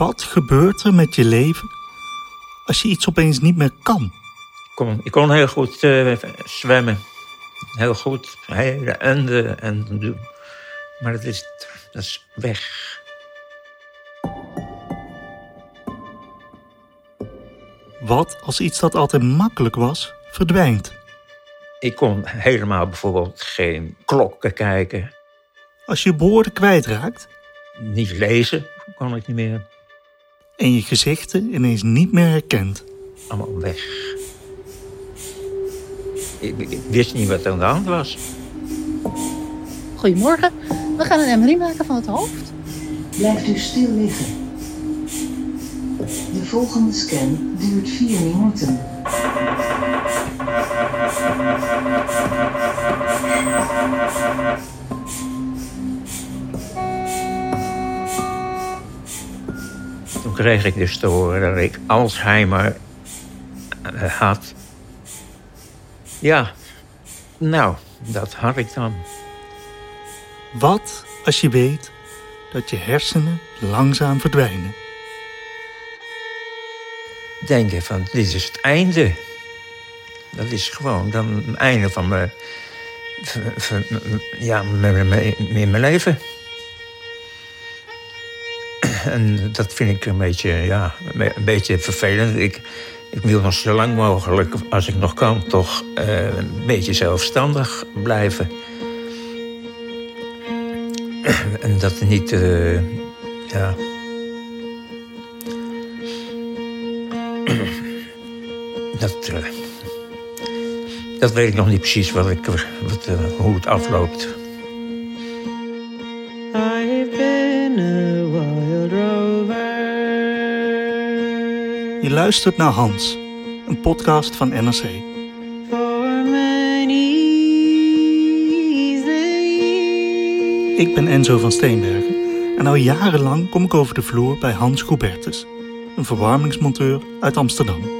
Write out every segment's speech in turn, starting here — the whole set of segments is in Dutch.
Wat gebeurt er met je leven als je iets opeens niet meer kan? Ik kon, ik kon heel goed eh, zwemmen. Heel goed. Hele enden en doen. Maar dat is, dat is weg. Wat als iets dat altijd makkelijk was, verdwijnt? Ik kon helemaal bijvoorbeeld geen klokken kijken. Als je woorden kwijtraakt Niet lezen kon ik niet meer. En je gezichten ineens niet meer herkent. Allemaal weg. Ik, ik wist niet wat er aan de hand was. Goedemorgen, we gaan een MRI maken van het hoofd. Blijft u stil liggen. De volgende scan duurt 4 minuten. Kreeg ik dus te horen dat ik Alzheimer eh, had. Ja, nou, dat had ik dan. Wat als je weet dat je hersenen langzaam verdwijnen? Denken van, dit is het einde. Dat is gewoon dan het einde van mijn, van- van- ja, in mijn leven. En dat vind ik een beetje, ja, een beetje vervelend. Ik, ik wil nog zo lang mogelijk, als ik nog kan, toch eh, een beetje zelfstandig blijven. En dat niet, eh, ja. Dat, eh, dat weet ik nog niet precies wat ik, wat, hoe het afloopt. Luistert naar Hans, een podcast van NRC. Ik ben Enzo van Steenbergen en al jarenlang kom ik over de vloer bij Hans Goubertus, een verwarmingsmonteur uit Amsterdam.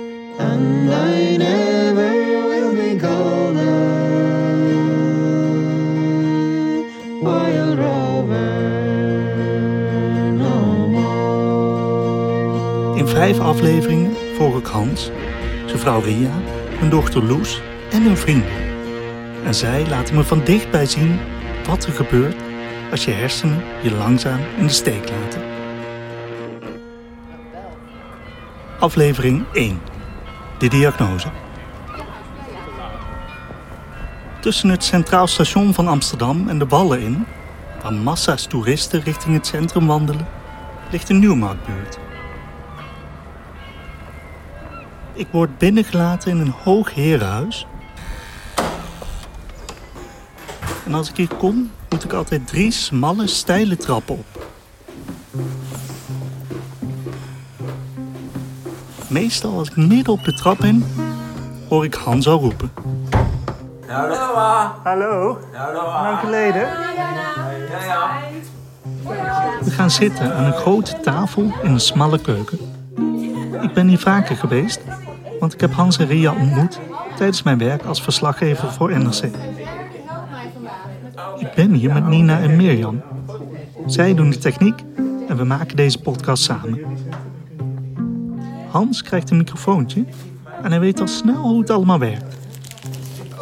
In vijf afleveringen volg ik Hans, zijn vrouw Ria, hun dochter Loes en hun vrienden. En zij laten me van dichtbij zien wat er gebeurt als je hersenen je langzaam in de steek laten. Aflevering 1. De diagnose. Tussen het Centraal Station van Amsterdam en de Wallen in, waar massa's toeristen richting het centrum wandelen, ligt een nieuwmarktbuurt. Ik word binnengelaten in een hoog herenhuis. En als ik hier kom, moet ik altijd drie smalle, steile trappen op. Meestal als ik midden op de trap ben, hoor ik Hans al roepen. Hallo. Lang geleden. We gaan zitten aan een grote tafel in een smalle keuken. Ik ben hier vaker geweest, want ik heb Hans en Ria ontmoet tijdens mijn werk als verslaggever voor NRC. Ik ben hier met Nina en Mirjam. Zij doen de techniek en we maken deze podcast samen. Hans krijgt een microfoontje en hij weet al snel hoe het allemaal werkt.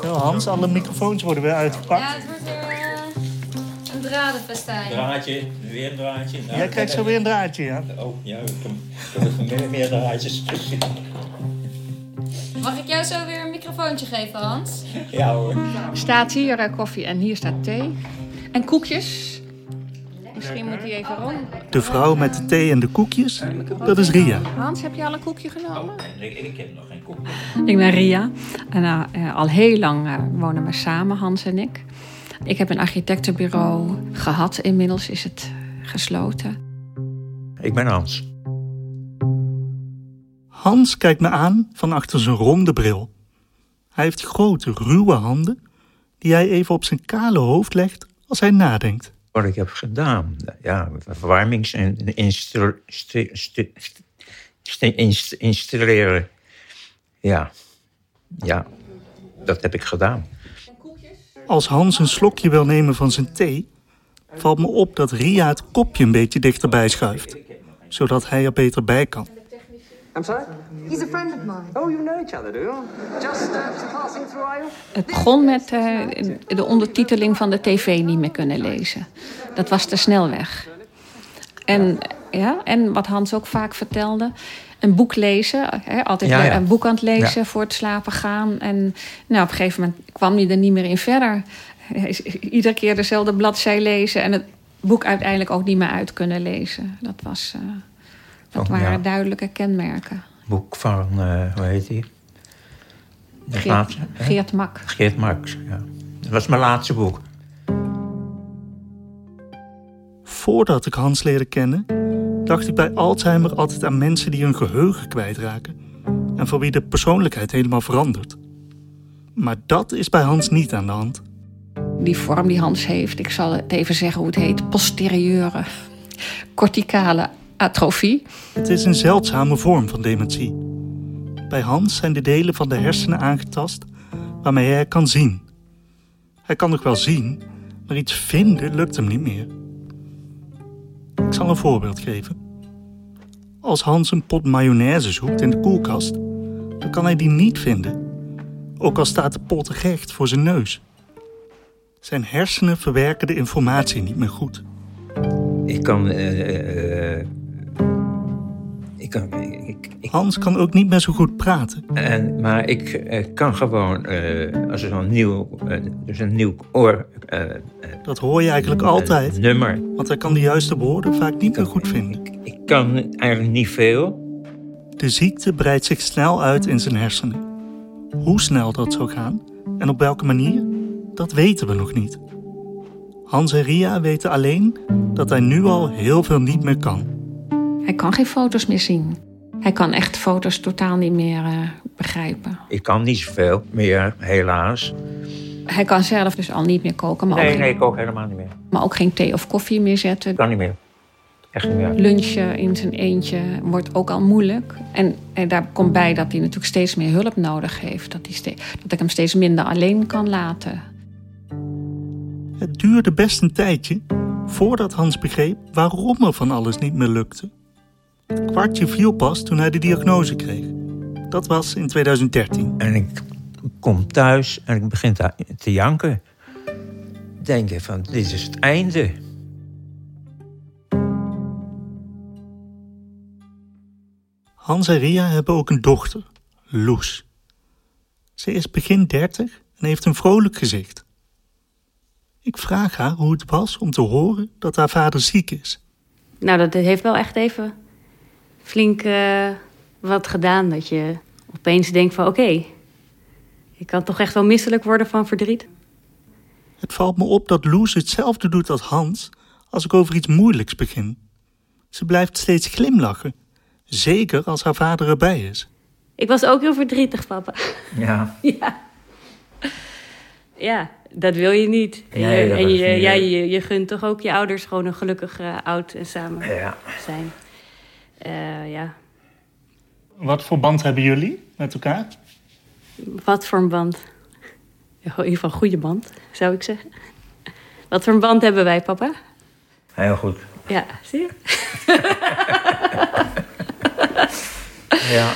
Zo Hans, alle microfoons worden weer uitgepakt. Ja, het wordt weer eh, een dradenfestijn. Draadje, weer een draadje. Nou, Jij krijgt zo weer een draadje, ja. Oh, ja, ik heb, meer draadjes. Mag ik jou zo weer een microfoontje geven, Hans? Ja hoor. Staat hier eh, koffie en hier staat thee. En koekjes. Misschien moet hij even rond. De vrouw met de thee en de koekjes, dat is Ria. Hans, heb je al een koekje genomen? Ik, ik heb nog geen koek. Ik ben Ria. En eh, eh, al heel lang wonen we samen, Hans en ik. Ik heb een architectenbureau gehad. Inmiddels is het gesloten. Ik ben Hans. Hans kijkt me aan van achter zijn ronde bril. Hij heeft grote, ruwe handen die hij even op zijn kale hoofd legt als hij nadenkt. Wat ik heb gedaan, ja, verwarmings- en installeren. Ja, ja, dat heb ik gedaan. Als Hans een slokje wil nemen van zijn thee, valt me op dat Ria het kopje een beetje dichterbij schuift, zodat hij er beter bij kan. I'm sorry? He's a friend of mine. Oh, you know each other, do you? Just uh, passing through? Het begon met eh, de ondertiteling van de tv niet meer kunnen lezen. Dat was te snel weg. En, ja, en wat Hans ook vaak vertelde, een boek lezen. Hè, altijd Ja, ja. een boek aan het lezen Ja. voor het slapen gaan. En nou, op een gegeven moment kwam hij er niet meer in verder. Hij is Iedere keer dezelfde bladzij lezen en het boek uiteindelijk ook niet meer uit kunnen lezen. Dat, was, eh, dat Oh, waren ja. duidelijke kenmerken. Boek van, eh, hoe heet die? De Geert, laatste? Geert Mak. Geert Marx, ja. Dat was mijn laatste boek. Voordat ik Hans leerde kennen, dacht ik bij Alzheimer altijd aan mensen die hun geheugen kwijtraken en voor wie de persoonlijkheid helemaal verandert. Maar dat is bij Hans niet aan de hand. die vorm die Hans heeft, ik zal het even zeggen hoe het heet, posterieure corticale atrofie. Het is een zeldzame vorm van dementie. Bij Hans zijn de delen van de hersenen aangetast waarmee hij kan zien. Hij kan nog wel zien, maar iets vinden lukt hem niet meer. Ik zal een voorbeeld geven. Als Hans een pot mayonaise zoekt in de koelkast, dan kan hij die niet vinden. Ook al staat de pot recht voor zijn neus. Zijn hersenen verwerken de informatie niet meer goed. Ik kan... eh, eh, ik kan... Ik, ik, Hans kan ook niet meer zo goed praten. en, maar ik eh, kan gewoon, eh, als er zo'n nieuw, eh, dus een nieuw oor, eh, eh, Dat hoor je eigenlijk altijd, nummer. want hij kan de juiste woorden vaak niet meer goed vinden. Ik kan eigenlijk niet veel. De ziekte breidt zich snel uit in zijn hersenen. Hoe snel dat zou gaan en op welke manier, dat weten we nog niet. Hans en Ria weten alleen dat hij nu al heel veel niet meer kan. Hij kan geen foto's meer zien. Hij kan echt foto's totaal niet meer eh, begrijpen. Ik kan niet zoveel meer, helaas. Hij kan zelf dus al niet meer koken, maar, ook, Nee, geen, nee, ik ook helemaal niet meer. maar ook geen thee of koffie meer zetten. Kan niet meer. Echt niet meer. Lunchen in zijn eentje wordt ook al moeilijk. En, en daar komt bij dat hij natuurlijk steeds meer hulp nodig heeft. Dat, hij dat ik hem steeds minder alleen kan laten. Het duurde best een tijdje voordat Hans begreep waarom er van alles niet meer lukte. Het kwartje viel pas toen hij de diagnose kreeg. Dat was in 2013. En ik kom thuis en ik begin te, te janken. Denk je van, dit is het einde. Hans en Ria hebben ook een dochter, Loes. Ze is begin 30 en heeft een vrolijk gezicht. Ik vraag haar hoe het was om te horen dat haar vader ziek is. Nou, dat heeft wel echt even flink eh, wat gedaan. Dat je opeens denkt van oké, ik kan toch echt wel misselijk worden van verdriet. Het valt me op dat Loes hetzelfde doet als Hans als ik over iets moeilijks begin. Ze blijft steeds glimlachen, zeker als haar vader erbij is. Ik was ook heel verdrietig, papa. Ja. ja. Ja, dat wil je niet. En Nee, je, dat en is je, niet ja, leuk. je, je gunt toch ook je ouders gewoon een gelukkig eh, oud en samen Ja. zijn. Eh, ja, Wat voor band hebben jullie met elkaar? wat voor een band. Ja, in ieder geval een goede band, zou ik zeggen. Wat voor een band hebben wij, papa? Heel goed. Ja, zie je? Ja.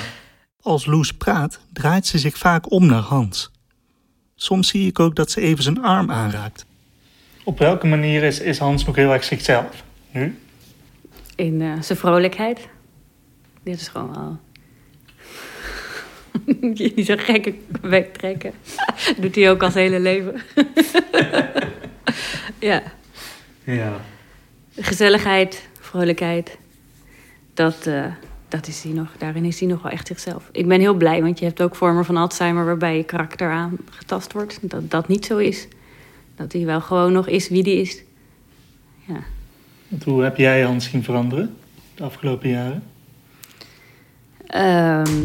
Als Loes praat, draait ze zich vaak om naar Hans. Soms zie ik ook dat ze even zijn arm aanraakt. Op welke manier is, is Hans nog heel erg zichzelf nu? In eh, zijn vrolijkheid. Dit is gewoon wel... Niet zo gekke weg trekken. Doet hij ook al zijn hele leven. ja. Ja. Gezelligheid, vrolijkheid. Dat, eh, dat is hij nog, daarin is hij nog wel echt zichzelf. Ik ben heel blij, want je hebt ook vormen van Alzheimer... waarbij je karakter aangetast wordt. Dat dat niet zo is. Dat hij wel gewoon nog is wie die is. Ja. Hoe heb jij Hans zien veranderen de afgelopen jaren? Ehm,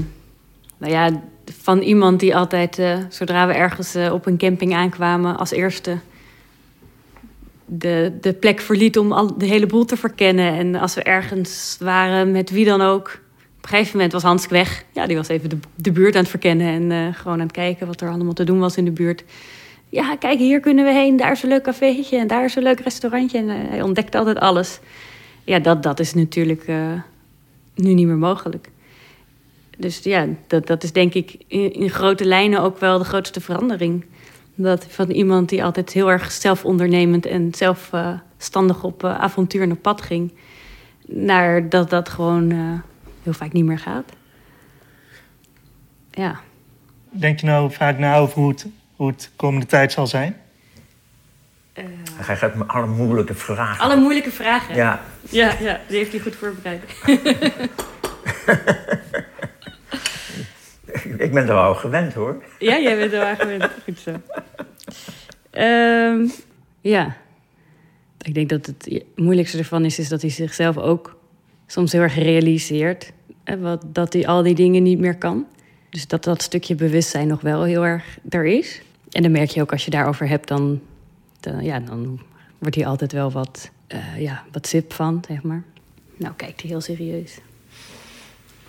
nou ja, van iemand die altijd, eh, zodra we ergens eh, op een camping aankwamen, als eerste de, de plek verliet om al, de hele boel te verkennen. En als we ergens waren met wie dan ook. Op een gegeven moment was Hans weg. Ja, die was even de, de buurt aan het verkennen en eh, gewoon aan het kijken wat er allemaal te doen was in de buurt. Ja, kijk, hier kunnen we heen. Daar is een leuk cafeetje en daar is een leuk restaurantje. En hij ontdekte altijd alles. Ja, dat, dat is natuurlijk nu niet meer mogelijk dus ja, dat, dat is denk ik in, grote lijnen ook wel de grootste verandering. Dat van iemand die altijd heel erg zelfondernemend en zelfstandig op uh, avontuur op pad ging, naar dat dat gewoon heel vaak niet meer gaat. Ja. Denk je nou vaak na over hoe het, hoe het komende tijd zal zijn? Uh, hij gaat me alle moeilijke vragen. Alle moeilijke vragen? Ja. Ja, ja die heeft hij goed voorbereid. Ik ben er al gewend hoor. Ja, jij bent er wel gewend. Goed zo. Um, ja. Ik denk dat het moeilijkste ervan is, is dat hij zichzelf ook soms heel erg realiseert. Hè, wat, dat hij al die dingen niet meer kan. Dus dat dat stukje bewustzijn nog wel heel erg er is. En dan merk je ook als je daarover hebt, dan, dan ja, dan wordt hij altijd wel wat, uh, ja, wat sip van, zeg maar. Nou, kijkt hij heel serieus.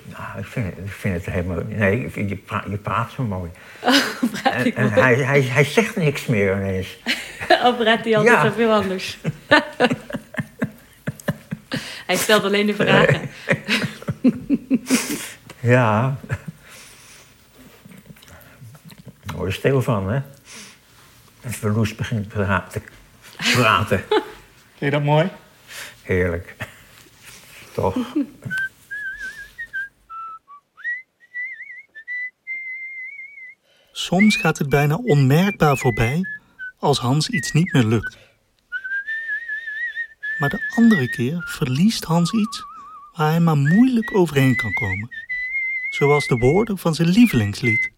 Nou, ik vind, ik vind het helemaal... Nee, ik vind, je, praat, je praat zo mooi. Oh, praat en, en hij, hij, hij zegt niks meer ineens. oh, praat hij altijd ja. zoveel anders. hij stelt alleen de vragen. ja. Daar word je stil van, hè? En Verloes begint te praten. Vind je dat mooi? Heerlijk. Toch? Soms gaat het bijna onmerkbaar voorbij als Hans iets niet meer lukt. Maar de andere keer verliest Hans iets waar hij maar moeilijk overheen kan komen. Zoals de woorden van zijn lievelingslied.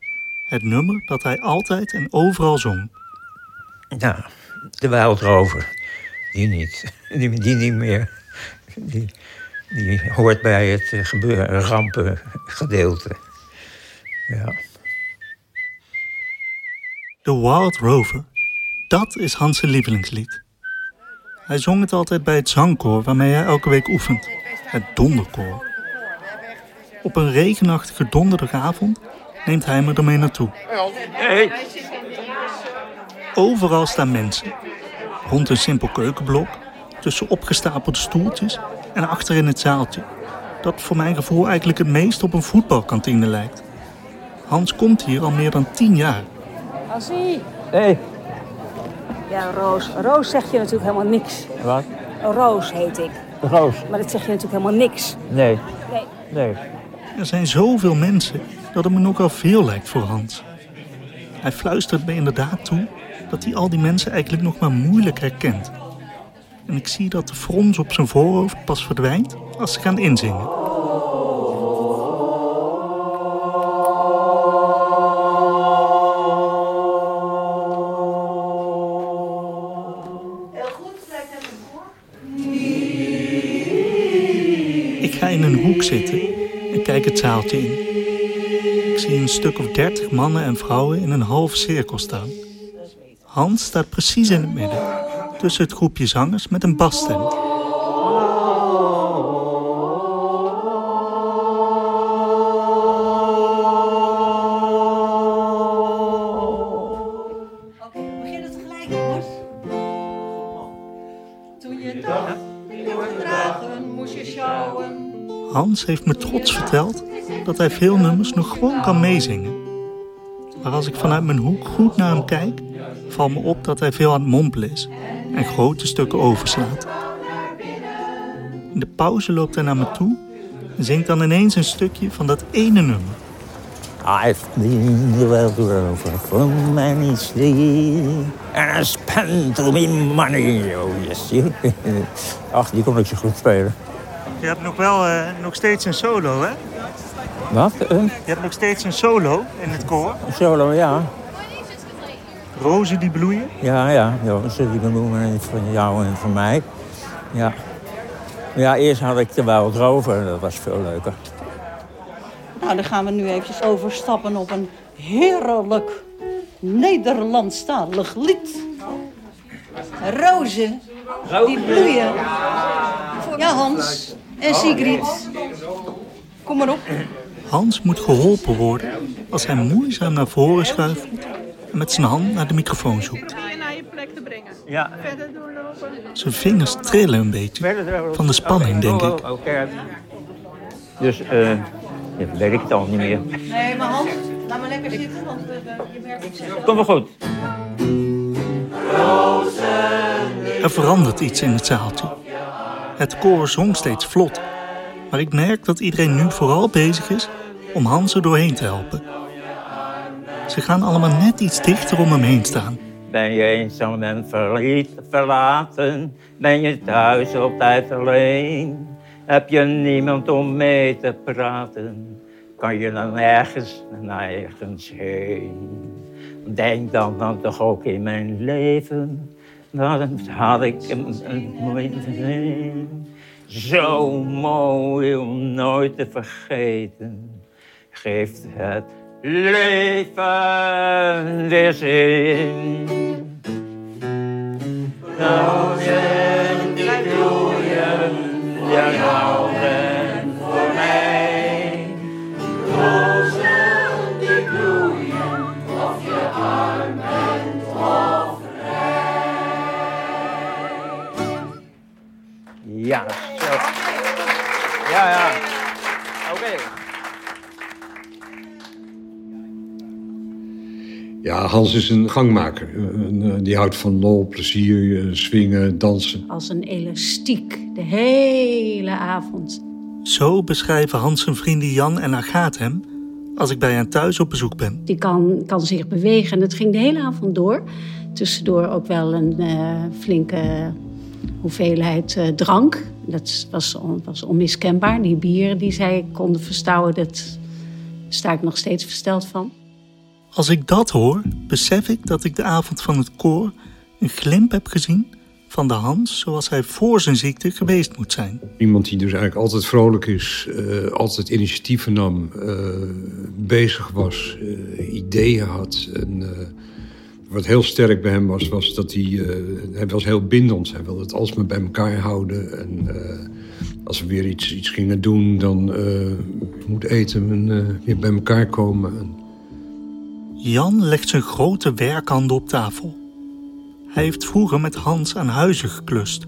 Het nummer dat hij altijd en overal zong. Ja, de Wildrover. Die niet. Die, die niet meer. Die, die hoort bij het gebeuren, rampengedeelte. Ja. The Wild Rover. Dat is Hans' lievelingslied. Hij zong het altijd bij het zangkoor waarmee hij elke week oefent. Het donderkoor. Op een regenachtige donderdagavond neemt hij me ermee naartoe. Hey. Overal staan mensen. Rond een simpel keukenblok, tussen opgestapelde stoeltjes en achter in het zaaltje. Dat voor mijn gevoel eigenlijk het meest op een voetbalkantine lijkt. Hans komt hier al meer dan tien jaar. Hansie. Hey. Ja, Roos. Roos zeg je natuurlijk helemaal niks. Wat? Roos heet ik. Roos? Maar dat zeg je natuurlijk helemaal niks. Nee. Nee. Nee. Er zijn zoveel mensen dat het me nogal veel lijkt voor Hans. Hij fluistert me inderdaad toe dat hij al die mensen eigenlijk nog maar moeilijk herkent. En ik zie dat de frons op zijn voorhoofd pas verdwijnt als ze gaan inzingen. Ik ga in een hoek zitten en kijk het zaaltje in. Zie een stuk of dertig mannen en vrouwen in een half cirkel staan. Hans staat precies in het midden, tussen het groepje zangers met een basstem. Hans heeft me trots verteld dat hij veel nummers nog gewoon kan meezingen. Maar als ik vanuit mijn hoek goed naar hem kijk, valt me op dat hij veel aan het mompelen is. en grote stukken overslaat. In de pauze loopt hij naar me toe en zingt dan ineens een stukje van dat ene nummer. I've been the world over from many sleep. And I spent all my money. Oh yes. Ach, die kon ik zo goed spelen. Je hebt nog wel eh, nog steeds een solo, hè? Wat? Een Je hebt nog steeds een solo in het koor. solo, ja. Rozen die bloeien. Ja, ja. ja ze die benoemen van jou en van mij. Ja. Ja, eerst had ik de Wild Rover. Dat was veel leuker. Nou, dan gaan we nu eventjes overstappen op een heerlijk Nederlandstalig lied. Rozen, die bloeien. Ja, Hans en Sigrid. Kom maar op. Hans moet geholpen worden als hij moeizaam naar voren schuift en met zijn hand naar de microfoon zoekt. Ja. Zijn vingers trillen een beetje van de spanning, denk ik. Oh, Oké. Dus, eh, weet ik het al niet meer. Nee, maar Hans, laat maar lekker zitten, want je merkt het zeggen. Kom wel goed. Er verandert iets in het zaaltje. Het koor zong steeds vlot. Maar ik merk dat iedereen nu vooral bezig is om Hans er doorheen te helpen. Ze gaan allemaal net iets dichter om hem heen staan. Ben je eenzaam en verliet, verlaten? Ben je thuis op tijd alleen? Heb je niemand om mee te praten? Kan je dan ergens nergens heen? Denk dan, dan toch ook in mijn leven. Dan had ik een, een mooi. Zo mooi om nooit te vergeten. Geeft het leven weer zin. Rozen die bloeien voor jou Ja, ja. Oké. Ja, Hans is een gangmaker. Een, eh, Die houdt van lol, plezier, eh, swingen, dansen. Als een elastiek, de hele avond. Zo beschrijven Hans zijn vrienden Jan en Agaat hem als ik bij hen thuis op bezoek ben. Die kan, kan zich bewegen en het ging de hele avond door. Tussendoor ook wel een eh, flinke hoeveelheid eh, drank. Dat was, on- was onmiskenbaar. Die bieren die zij konden verstouwen, dat sta ik nog steeds versteld van. Als ik dat hoor, besef ik dat ik de avond van het koor een glimp heb gezien van de Hans zoals hij voor zijn ziekte geweest moet zijn. Iemand die dus eigenlijk altijd vrolijk is, eh, altijd initiatieven nam, eh, bezig was, eh, ideeën had. En, eh, wat heel sterk bij hem was, was dat hij, eh, hij was heel bindend. Hij wilde het alsmaar bij elkaar houden. En eh, als we weer iets, iets gingen doen, dan eh moet eten en weer bij elkaar komen. En Jan legt zijn grote werkhanden op tafel. Hij heeft vroeger met Hans aan huizen geklust.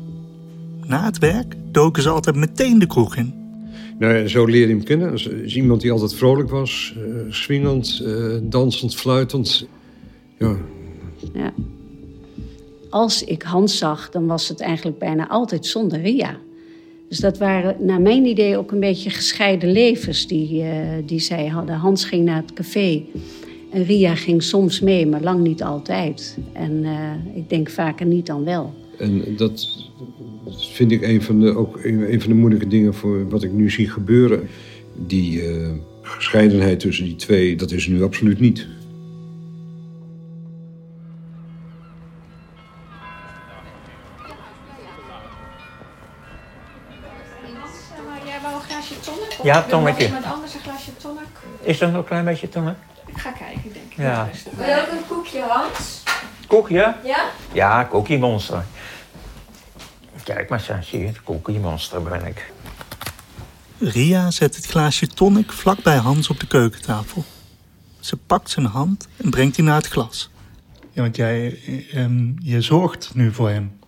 Na het werk doken ze altijd meteen de kroeg in. Nou, ja, zo leerde je hem kennen. Als, is iemand die altijd vrolijk was, eh swingend, dansend, fluitend. Ja, Ja. Als ik Hans zag, dan was het eigenlijk bijna altijd zonder Ria. Dus dat waren naar mijn idee ook een beetje gescheiden levens die, eh, die zij hadden. Hans ging naar het café en Ria ging soms mee, maar lang niet altijd. En eh, ik denk vaker niet dan wel. En dat vind ik een van de, ook een, van de moeilijke dingen voor wat ik nu zie gebeuren. Die eh, gescheidenheid tussen die twee, dat is nu absoluut niet. Een glaasje tonic? Of Ja, wil tonicje. Iemand anders een glaasje tonic? Is er nog een klein beetje tonic? Ik ga kijken, denk ik. Ja. Wil je ook een koekje, Hans? Koekje? Ja? Ja, Cookie Monster. Kijk maar, zo, zie je het? Cookie Monster ben ik. Ria zet het glaasje tonic vlak bij Hans op de keukentafel. Ze pakt zijn hand en brengt die naar het glas. Ja, want jij, ehm, je zorgt nu voor hem.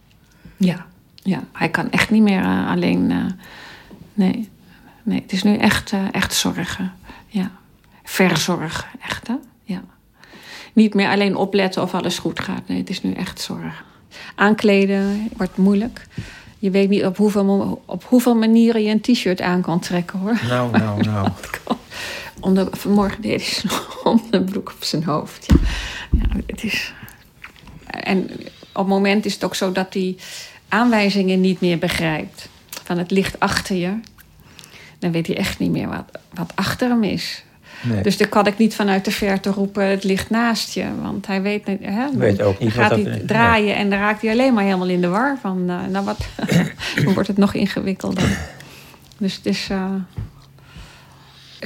Ja, ja, hij kan echt niet meer eh, alleen. eh, nee. nee, het is nu echt, eh, echt zorgen. Ja. Verzorgen, echt hè? Ja. Niet meer alleen opletten of alles goed gaat. Nee, het is nu echt zorg. Aankleden wordt moeilijk. Je weet niet op hoeveel, op hoeveel manieren je een t-shirt aan kan trekken hoor. Nou, nou, nou. Onder, vanmorgen deed hij zijn onderbroek op zijn hoofd. Ja. ja, het is. En op het moment is het ook zo dat hij aanwijzingen niet meer begrijpt. Van het licht achter je. Dan weet hij echt niet meer wat, wat achter hem is. Nee. Dus dan kan ik niet vanuit de verte roepen het ligt naast je. Want hij weet, niet- hè, Weet ook niet gaat wat hij dat- draaien en dan raakt hij alleen maar helemaal in de war. Van, eh, nou wat, dan wordt het nog ingewikkelder. Dus het is... eh,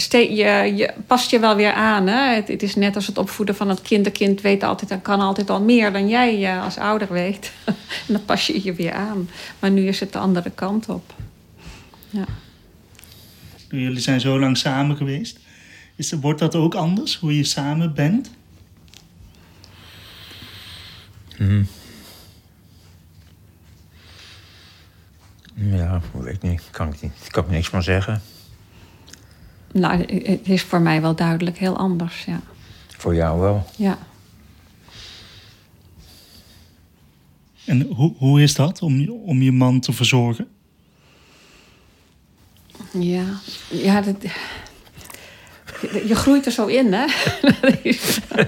je, je past je wel weer aan. Hè? Het, het is net als het opvoeden van het kind. Kind weet altijd en kan altijd al meer dan jij eh, als ouder weet. en dan pas je je weer aan. Maar nu is het de andere kant op. Ja. Jullie zijn zo lang samen geweest. Is, wordt dat ook anders, hoe je samen bent? Hm. Ja, weet ik niet. Kan ik niet. Kan ik niks van zeggen. Nou, het is voor mij wel duidelijk heel anders. Ja. Voor jou wel. ja. En hoe, hoe is dat om, je- om je man te verzorgen? Ja, ja dat, je groeit er zo in, hè? Is-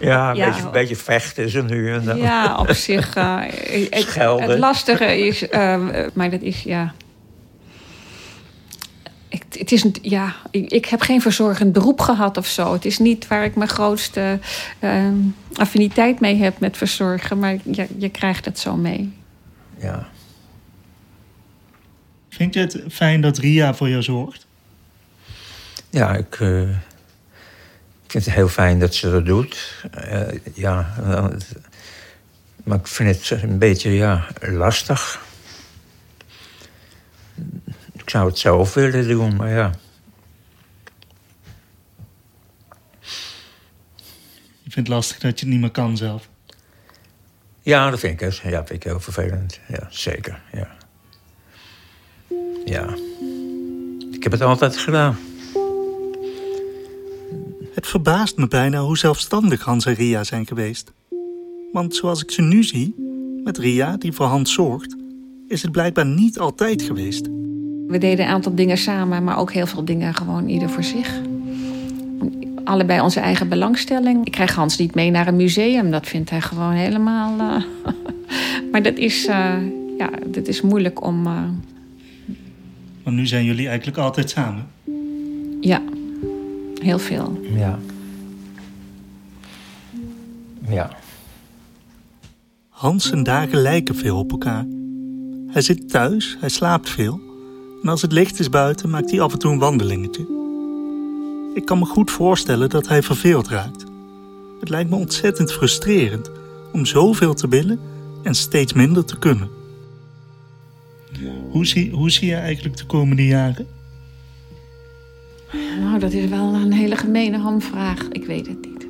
Ja, een Ja. Beetje, een beetje vechten ze nu en dan. ja, op zich. eh, het, Schelden. het lastige is, eh, maar dat is ja. Ik, het is, een- ja, ik, ik heb geen verzorgend beroep gehad of zo. Het is niet waar ik mijn grootste eh, affiniteit mee heb met verzorgen, maar je, je krijgt het zo mee. Ja. Vind je het fijn dat Ria voor jou zorgt? Ja, ik, eh, ik vind het heel fijn dat ze dat doet. Eh, ja, maar ik vind het een beetje ja, lastig. Ik zou het zelf willen doen, maar ja. Je vindt het lastig dat je het niet meer kan zelf. Ja, dat vind ik, ja, vind ik heel vervelend. Ja, zeker. Ja. ja. Ik heb het altijd gedaan. Het verbaast me bijna hoe zelfstandig Hans en Ria zijn geweest. Want zoals ik ze nu zie, met Ria die voor Hans zorgt, is het blijkbaar niet altijd geweest. We deden een aantal dingen samen, maar ook heel veel dingen gewoon ieder voor zich. Allebei onze eigen belangstelling. Ik krijg Hans niet mee naar een museum. Dat vindt hij gewoon helemaal. eh, maar dat is, eh, ja, dat is moeilijk om. eh, Want nu zijn jullie eigenlijk altijd samen. ja, heel veel. Ja. Ja. Hans zijn dagen lijken veel op elkaar. Hij zit thuis, hij slaapt veel. En als het licht is buiten, maakt hij af en toe een wandelingetje. Ik kan me goed voorstellen dat hij verveeld raakt. Het lijkt me ontzettend frustrerend om zoveel te willen en steeds minder te kunnen. Hoe zie, hoe zie je eigenlijk de komende jaren? Nou, dat is wel een hele gemene hamvraag. Ik weet het niet.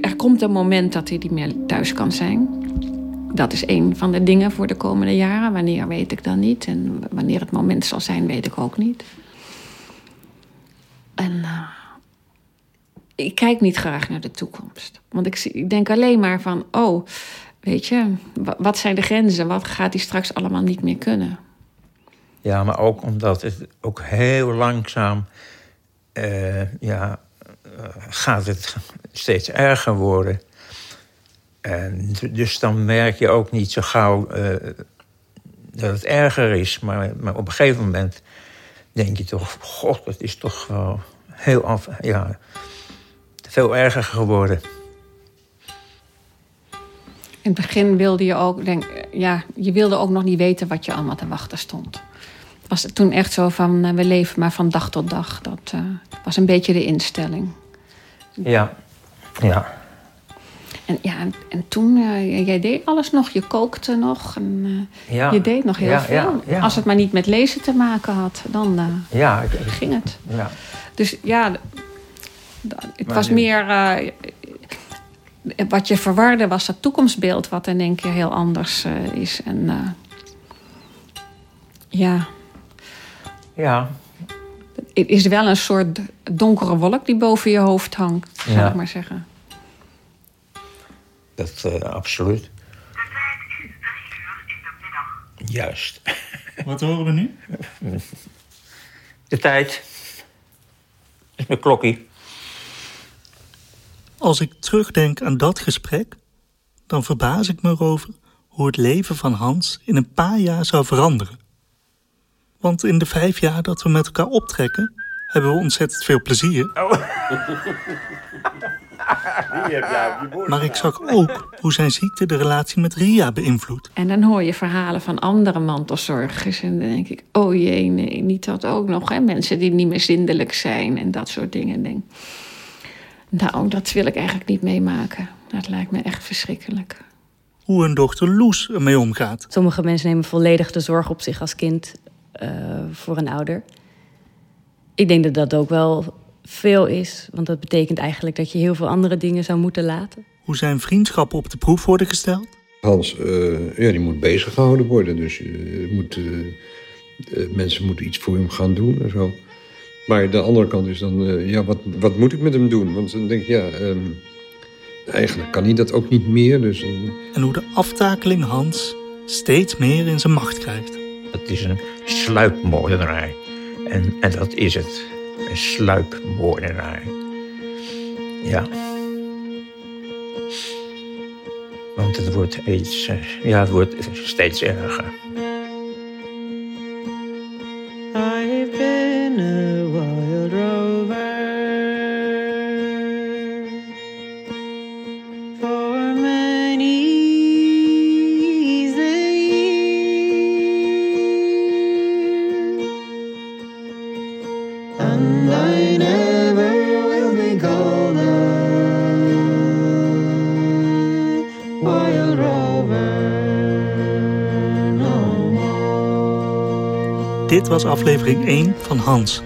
Er komt een moment dat hij niet meer thuis kan zijn. Dat is een van de dingen voor de komende jaren. Wanneer weet ik dan niet. En wanneer het moment zal zijn, weet ik ook niet. En eh, ik kijk niet graag naar de toekomst. Want ik, ik denk alleen maar van, oh, weet je, wa- wat zijn de grenzen? Wat gaat hij straks allemaal niet meer kunnen? Ja, maar ook omdat het ook heel langzaam eh, ja, eh, gaat het steeds erger worden. En dus dan merk je ook niet zo gauw eh, dat het erger is. Maar, maar op een gegeven moment denk je toch... God, dat is toch wel heel af, ja, veel erger geworden. In het begin wilde je ook, denk, ja, je wilde ook nog niet weten wat je allemaal te wachten stond. Was het toen echt zo van, eh, we leven maar van dag tot dag. Dat eh, was een beetje de instelling. Ja, ja. En, ja, en, en toen, eh, jij deed alles nog, je kookte nog. En, eh, Ja. Je deed nog heel Ja, veel. ja. Als het maar niet met lezen te maken had, dan eh, Ja, ik- ging het. Ja. Dus ja, het Maar was nu- meer. wat je verwarde was dat toekomstbeeld, wat in één keer heel anders is. En ja, Ja, het is wel een soort donkere wolk die boven je hoofd hangt, zou Ja. ik maar zeggen. Dat eh, absoluut. Juist. Wat horen we nu? De tijd. Is mijn klokkie. Als ik terugdenk aan dat gesprek, dan verbaas ik me erover hoe het leven van Hans in een paar jaar zou veranderen. Want in de vijf jaar dat we met elkaar optrekken, hebben we ontzettend veel plezier. Maar ik zag ook hoe zijn ziekte de relatie met Ria beïnvloedt. En dan hoor je verhalen van andere mantelzorgers. En dan denk ik, oh jee, nee, niet dat ook nog. Hè? Mensen die niet meer zindelijk zijn en dat soort dingen. Denk. Nou, dat wil ik eigenlijk niet meemaken. Dat lijkt me echt verschrikkelijk. Hoe hun dochter Loes ermee omgaat. Sommige mensen nemen volledig de zorg op zich als kind uh, voor een ouder. Ik denk dat dat ook wel veel is. Want dat betekent eigenlijk dat je heel veel andere dingen zou moeten laten. Hoe zijn vriendschappen op de proef worden gesteld? Hans, uh, ja, die moet bezig gehouden worden. Dus uh, moet, mensen moeten iets voor hem gaan doen en zo. Maar de andere kant is dan, ja, wat, wat moet ik met hem doen? Want dan denk ik, ja, um, eigenlijk kan hij dat ook niet meer. Dus, En hoe de aftakeling Hans steeds meer in zijn macht krijgt. Het is een sluipmoordenaar. En, en dat is het. Een sluipmoordenaar. Ja. Want het wordt, iets, ja, het wordt steeds erger. Dit was aflevering 1 van Hans,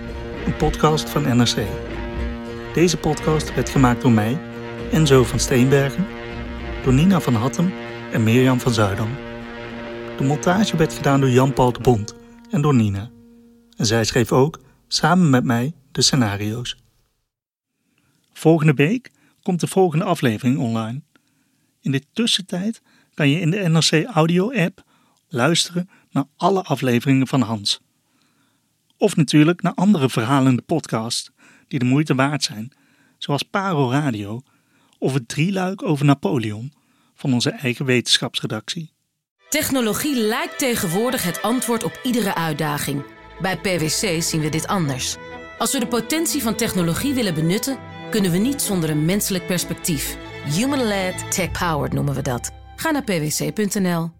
een podcast van NRC. Deze podcast werd gemaakt door mij, Enzo van Steenbergen, door Nina van Hattem en Mirjam van Zuidam. De montage werd gedaan door Jan-Paul de Bond en door Nina. En zij schreef ook, samen met mij, de scenario's. Volgende week komt de volgende aflevering online. In de tussentijd kan je in de NRC Audio-app luisteren naar alle afleveringen van Hans. Of natuurlijk naar andere verhalende podcasts die de moeite waard zijn, zoals Paro Radio of het drieluik over Napoleon van onze eigen wetenschapsredactie. Technologie lijkt tegenwoordig het antwoord op iedere uitdaging. Bij PwC zien we dit anders. Als we de potentie van technologie willen benutten, kunnen we niet zonder een menselijk perspectief. Human-led, tech-powered noemen we dat. Ga naar pwc.nl.